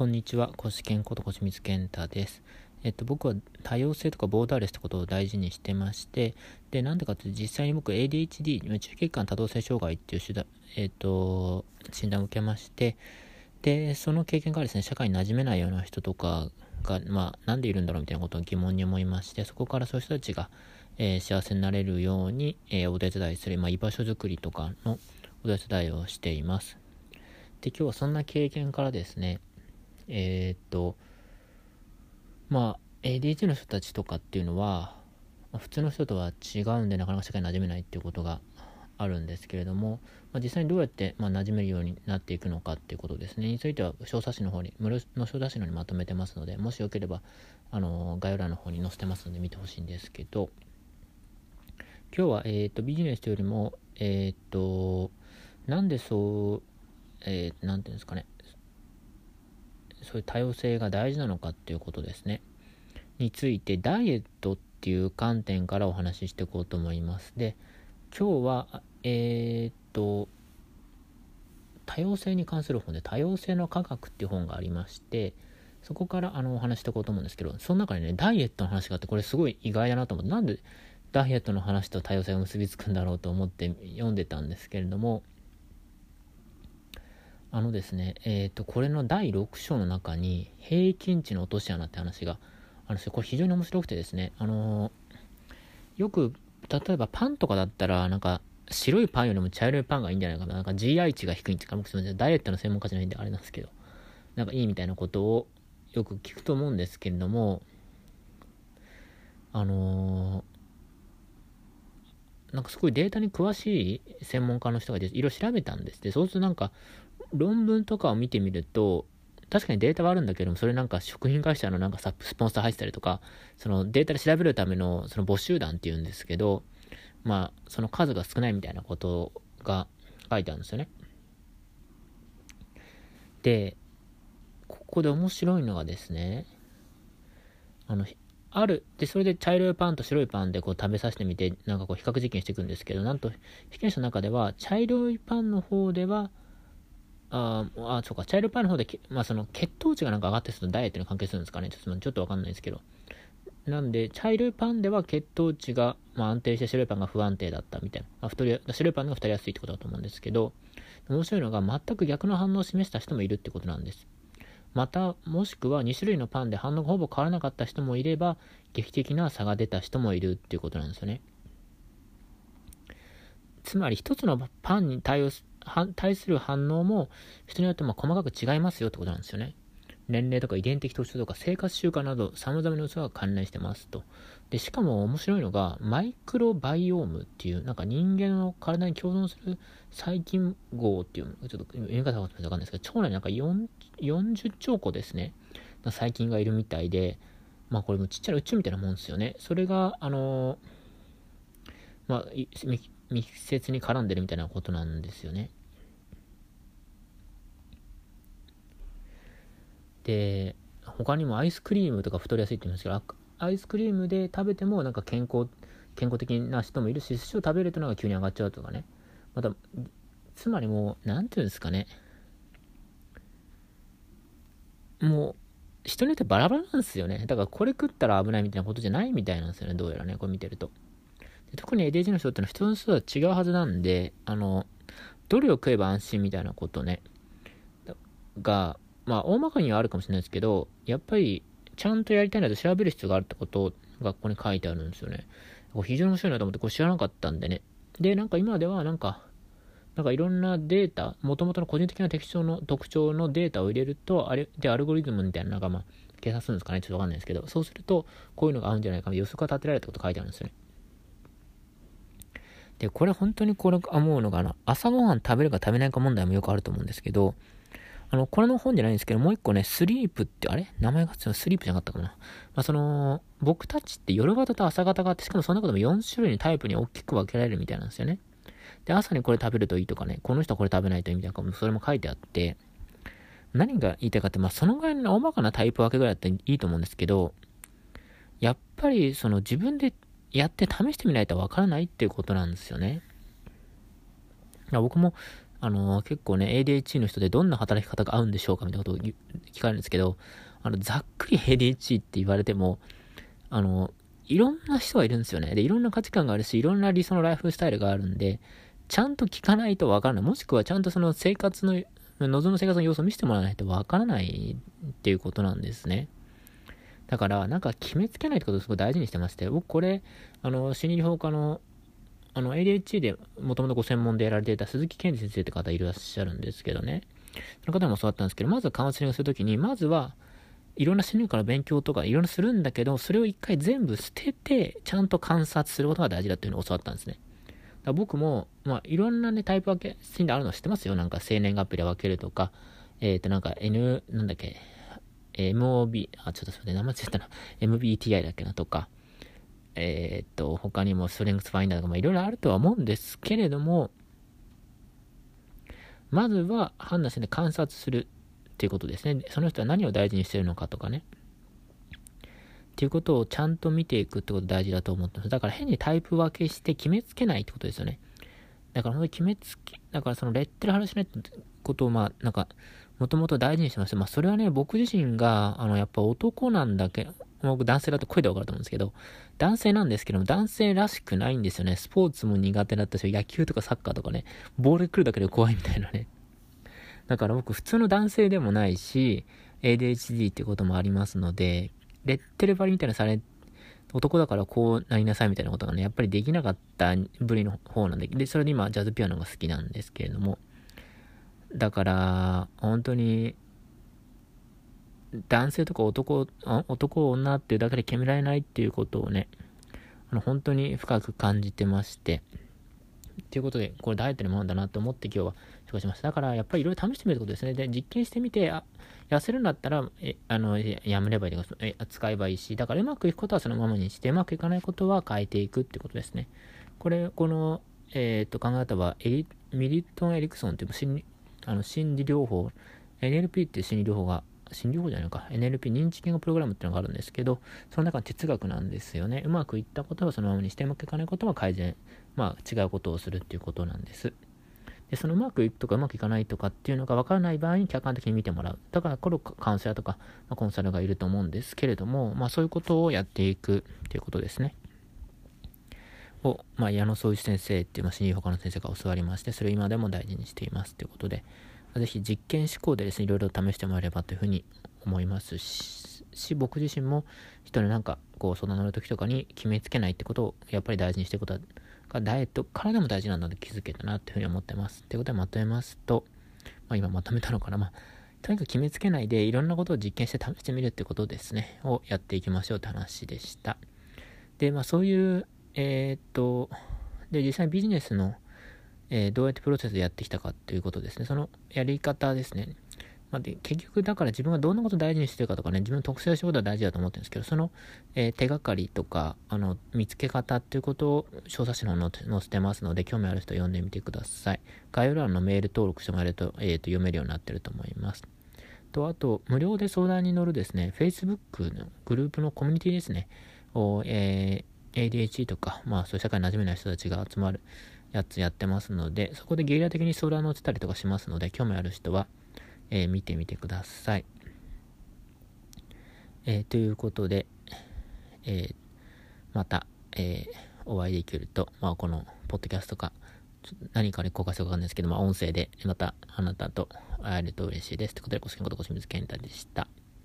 こんにちは。コシケンこと小清水健太です。えっと、僕は多様性とかボーダーレスってことを大事にしてまして、で、なんでかって実際に僕 ADHD、中血管多動性障害っていう手段、えっと、診断を受けまして、で、その経験からですね、社会に馴染めないような人とかが、まあ、なんでいるんだろうみたいなことを疑問に思いまして、そこからそういう人たちが、えー、幸せになれるように、えー、お手伝いする、まあ、居場所づくりとかのお手伝いをしています。で、今日はそんな経験からですね、えー、っと、まあ、ADHD の人たちとかっていうのは、普通の人とは違うんでなかなか社会に馴染めないっていうことがあるんですけれども、まあ、実際にどうやって、まあ、馴染めるようになっていくのかっていうことですね、については小冊子の方に、無料の小冊子の方にまとめてますので、もしよければ、あの、概要欄の方に載せてますので見てほしいんですけど、今日は、えっ、と、ビジネスというよりも、えっ、と、なんでそう、えー、なんていうんですかね、そういう多様性が大事なのかっていうことですね。についてダイエットっていう観点からお話ししていこうと思います。で、今日は、えー、っと、多様性に関する本で多様性の科学っていう本がありまして、そこからあのお話していこうと思うんですけど、その中にね、ダイエットの話があって、これすごい意外だなと思って、なんでダイエットの話と多様性が結びつくんだろうと思って読んでたんですけれども、あのですね、えっ、ー、と、これの第6章の中に、平均値の落とし穴って話があるんです。これ非常に面白くてですね、あのー、よく、例えばパンとかだったら、なんか、白いパンよりも茶色いパンがいいんじゃないかな。なんか GI 値が低いんですか僕すみません。ダイエットの専門家じゃないんであれなんですけど、なんかいいみたいなことをよく聞くと思うんですけれども、あのー、なんかすごいデータに詳しい専門家の人がいろいろ調べたんです。で、そうするとなんか、論文とかを見てみると、確かにデータはあるんだけども、それなんか食品会社のなんかサスポンサー入ってたりとか、そのデータで調べるためのその募集団っていうんですけど、まあ、その数が少ないみたいなことが書いてあるんですよね。で、ここで面白いのがですね、あの、ある、で、それで茶色いパンと白いパンでこう食べさせてみて、なんかこう比較実験していくんですけど、なんと被験者の中では、茶色いパンの方では、ああ、そうか、茶色パンの方で、まあその血糖値がなんか上がってするとダイエットに関係するんですかね。ちょっとちょっとわかんないですけど。なんで、茶色いパンでは血糖値が、まあ、安定して白いパンが不安定だったみたいな。まあ、太り白いパンが太りやすいってことだと思うんですけど、面白いのが全く逆の反応を示した人もいるってことなんです。また、もしくは2種類のパンで反応がほぼ変わらなかった人もいれば、劇的な差が出た人もいるっていうことなんですよね。つまり一つのパンに対応す対する反応も人によっても細かく違いますよってことなんですよね。年齢とか遺伝的特徴とか生活習慣など様々な要素が関連してますと。で、しかも面白いのが、マイクロバイオームっていう、なんか人間の体に共存する細菌号っていう、ちょっと読み方がわかんないですけど、腸内になんか40兆個ですね、細菌がいるみたいで、まあこれもちっちゃな宇宙みたいなもんですよね。それが、あのまあ、密接に絡んでるみたいなことなんですよね。で、他にもアイスクリームとか太りやすいって言いますけど、アイスクリームで食べてもなんか健康、健康的な人もいるし、寿司を食べるとなんか急に上がっちゃうとかね。また、つまりもう、なんていうんですかね。もう、人によってバラバラなんですよね。だからこれ食ったら危ないみたいなことじゃないみたいなんですよね、どうやらね、これ見てると。特に ADHD の人ってのは人の人とは違うはずなんで、あの、どれを食えば安心みたいなことね、が、まあ、大まかにはあるかもしれないですけど、やっぱり、ちゃんとやりたいなと調べる必要があるってことがここに書いてあるんですよね。これ非常に面白いなと思って、これ知らなかったんでね。で、なんか今では、なんか、なんかいろんなデータ、もともとの個人的な特徴の特徴のデータを入れると、あれ、で、アルゴリズムみたいな、なんかまあ、計算するんですかねちょっとわかんないですけど、そうすると、こういうのが合うんじゃないか予測が立てられたこと書いてあるんですよね。で、これ本当にこれ思うのが、あの朝ごはん食べるか食べないか問題もよくあると思うんですけど、あの、これの本じゃないんですけど、もう一個ね、スリープって、あれ？名前がつスリープじゃなかったかな。まあ、その、僕たちって夜型と朝型があって、しかもそんなことも4種類にタイプに大きく分けられるみたいなんですよね。で、朝にこれ食べるといいとかね、この人はこれ食べないといいみたいな、それも書いてあって、何が言いたいかって、まあ、そのぐらいの大まかなタイプ分けぐらいだったらいいと思うんですけど、やっぱり、その自分でやって試してみないとわからないっていうことなんですよね。僕も、あの、結構ね、ADHD の人でどんな働き方が合うんでしょうかみたいなことを聞かれるんですけど、あの、ざっくり ADHD って言われても、あの、いろんな人がいるんですよね。で、いろんな価値観があるし、いろんな理想のライフスタイルがあるんで、ちゃんと聞かないとわからない。もしくはちゃんとその生活の、望む生活の様子を見せてもらわないとわからないっていうことなんですね。だから、なんか決めつけないってことをすごい大事にしてまして、僕これ、あの、心理法科のあの、ADHD でもともとご専門でやられていた鈴木健二先生って方いらっしゃるんですけどね。その方もそうだったんですけど、まずはカウンセリングするときに、まずは、いろんな心理学の勉強とかいろいろするんだけど、それを一回全部捨てて、ちゃんと観察することが大事だっていうのを教わったんですね。だ僕も、まあ、いろんなね、タイプ分け、心理あるの知ってますよ。なんか、生年月日で分けるとか、えっ、ー、と、なんか、N、なんだっけ、MOB、あ、ちょっとそれ名前ついたな、MBTI だっけなとか、えー、っと、他にもストレングスファインダーとか、まあ、いろいろあるとは思うんですけれども、まずは判断して観察するっていうことですね。その人は何を大事にしてるのかとかね。っていうことをちゃんと見ていくってこと大事だと思ってます。だから変にタイプ分けして決めつけないってことですよね。だから本当に決めつけ、だからそのレッテル貼らしないってことをまあ、なんか、もともと大事にしてまして、まあそれはね、僕自身が、あの、やっぱ男なんだけ僕男性だと声でわかると思うんですけど、男性なんですけども、男性らしくないんですよね。スポーツも苦手だったし、野球とかサッカーとかね、ボール来るだけで怖いみたいなね。だから僕普通の男性でもないし、ADHD ってこともありますので、レッテル張りみたいなされ、男だからこうなりなさいみたいなことがね、やっぱりできなかった部類の方なんで、で、それで今ジャズピアノが好きなんですけれども、だから、本当に、男性とか男、男女っていうだけで決められないっていうことをね、あの本当に深く感じてまして、ということで、これダイエットのものだなと思って今日は紹介しました。だからやっぱりいろいろ試してみるってことですね。で、実験してみて、あ、痩せるんだったら、え、あの、やめればいいとか、え、使えばいいし、だからうまくいくことはそのままにして、うまくいかないことは変えていくってことですね。これ、この、えっ、と、考え方はエリ、ミリトン・エリクソンっていう心理、あの、心理療法、NLP っていう心理療法が心理療法じゃないのか、NLP 認知言語プログラムっていうのがあるんですけど、その中の哲学なんですよね。うまくいったことはそのままにして、うまくいかないことは改善、まあ違うことをするっていうことなんです。で、そのうまくいくとかうまくいかないとかっていうのが分からない場合に客観的に見てもらう。だから、これカウンセラーとか、まあ、コンサルがいると思うんですけれども、まあそういうことをやっていくっていうことですね。を、まあ、矢野総一先生っていう、まあ、心理他の先生が教わりまして、それを今でも大事にしていますということで、ぜひ実験思考でですね、いろいろ試してもらえればというふうに思いますし、僕自身も人になんかこう相談乗る時とかに決めつけないってことをやっぱり大事にしていくことがダイエットからでも大事なので気づけたなっていうふうに思ってます。ということでまとめますと、まあ今まとめたのかな。まあとにかく決めつけないでいろんなことを実験して試してみるってことですね、をやっていきましょうって話でした。で、まあそういう、えー、っと、で、実際ビジネスのえー、どうやってプロセスでやってきたかっていうことですね。そのやり方ですね。まあ、で結局、だから自分がどんなことを大事にしてるかとかね、自分の特性を知ることは大事だと思ってるんですけど、その、えー、手がかりとか、あの、見つけ方っていうことを小冊子の方載せてますので、興味ある人は読んでみてください。概要欄のメール登録してもらえると、えー、と読めるようになってると思います。と、あと、無料で相談に乗るですね、Facebook のグループのコミュニティですね、を、えー、ADHD とか、まあ、そういう社会に馴染めない人たちが集まる、やつやってますので、そこでゲリラ的に相談乗ってたりとかしますので、興味ある人は、えー、見てみてください。えー、ということで、えー、また、えお会いできると、まあ、この、ポッドキャストか、何かで公開するかわかんないですけど、まあ、音声で、また、あなたと会えると嬉しいです。ということで、ご視聴のこと、ご清水健太でした。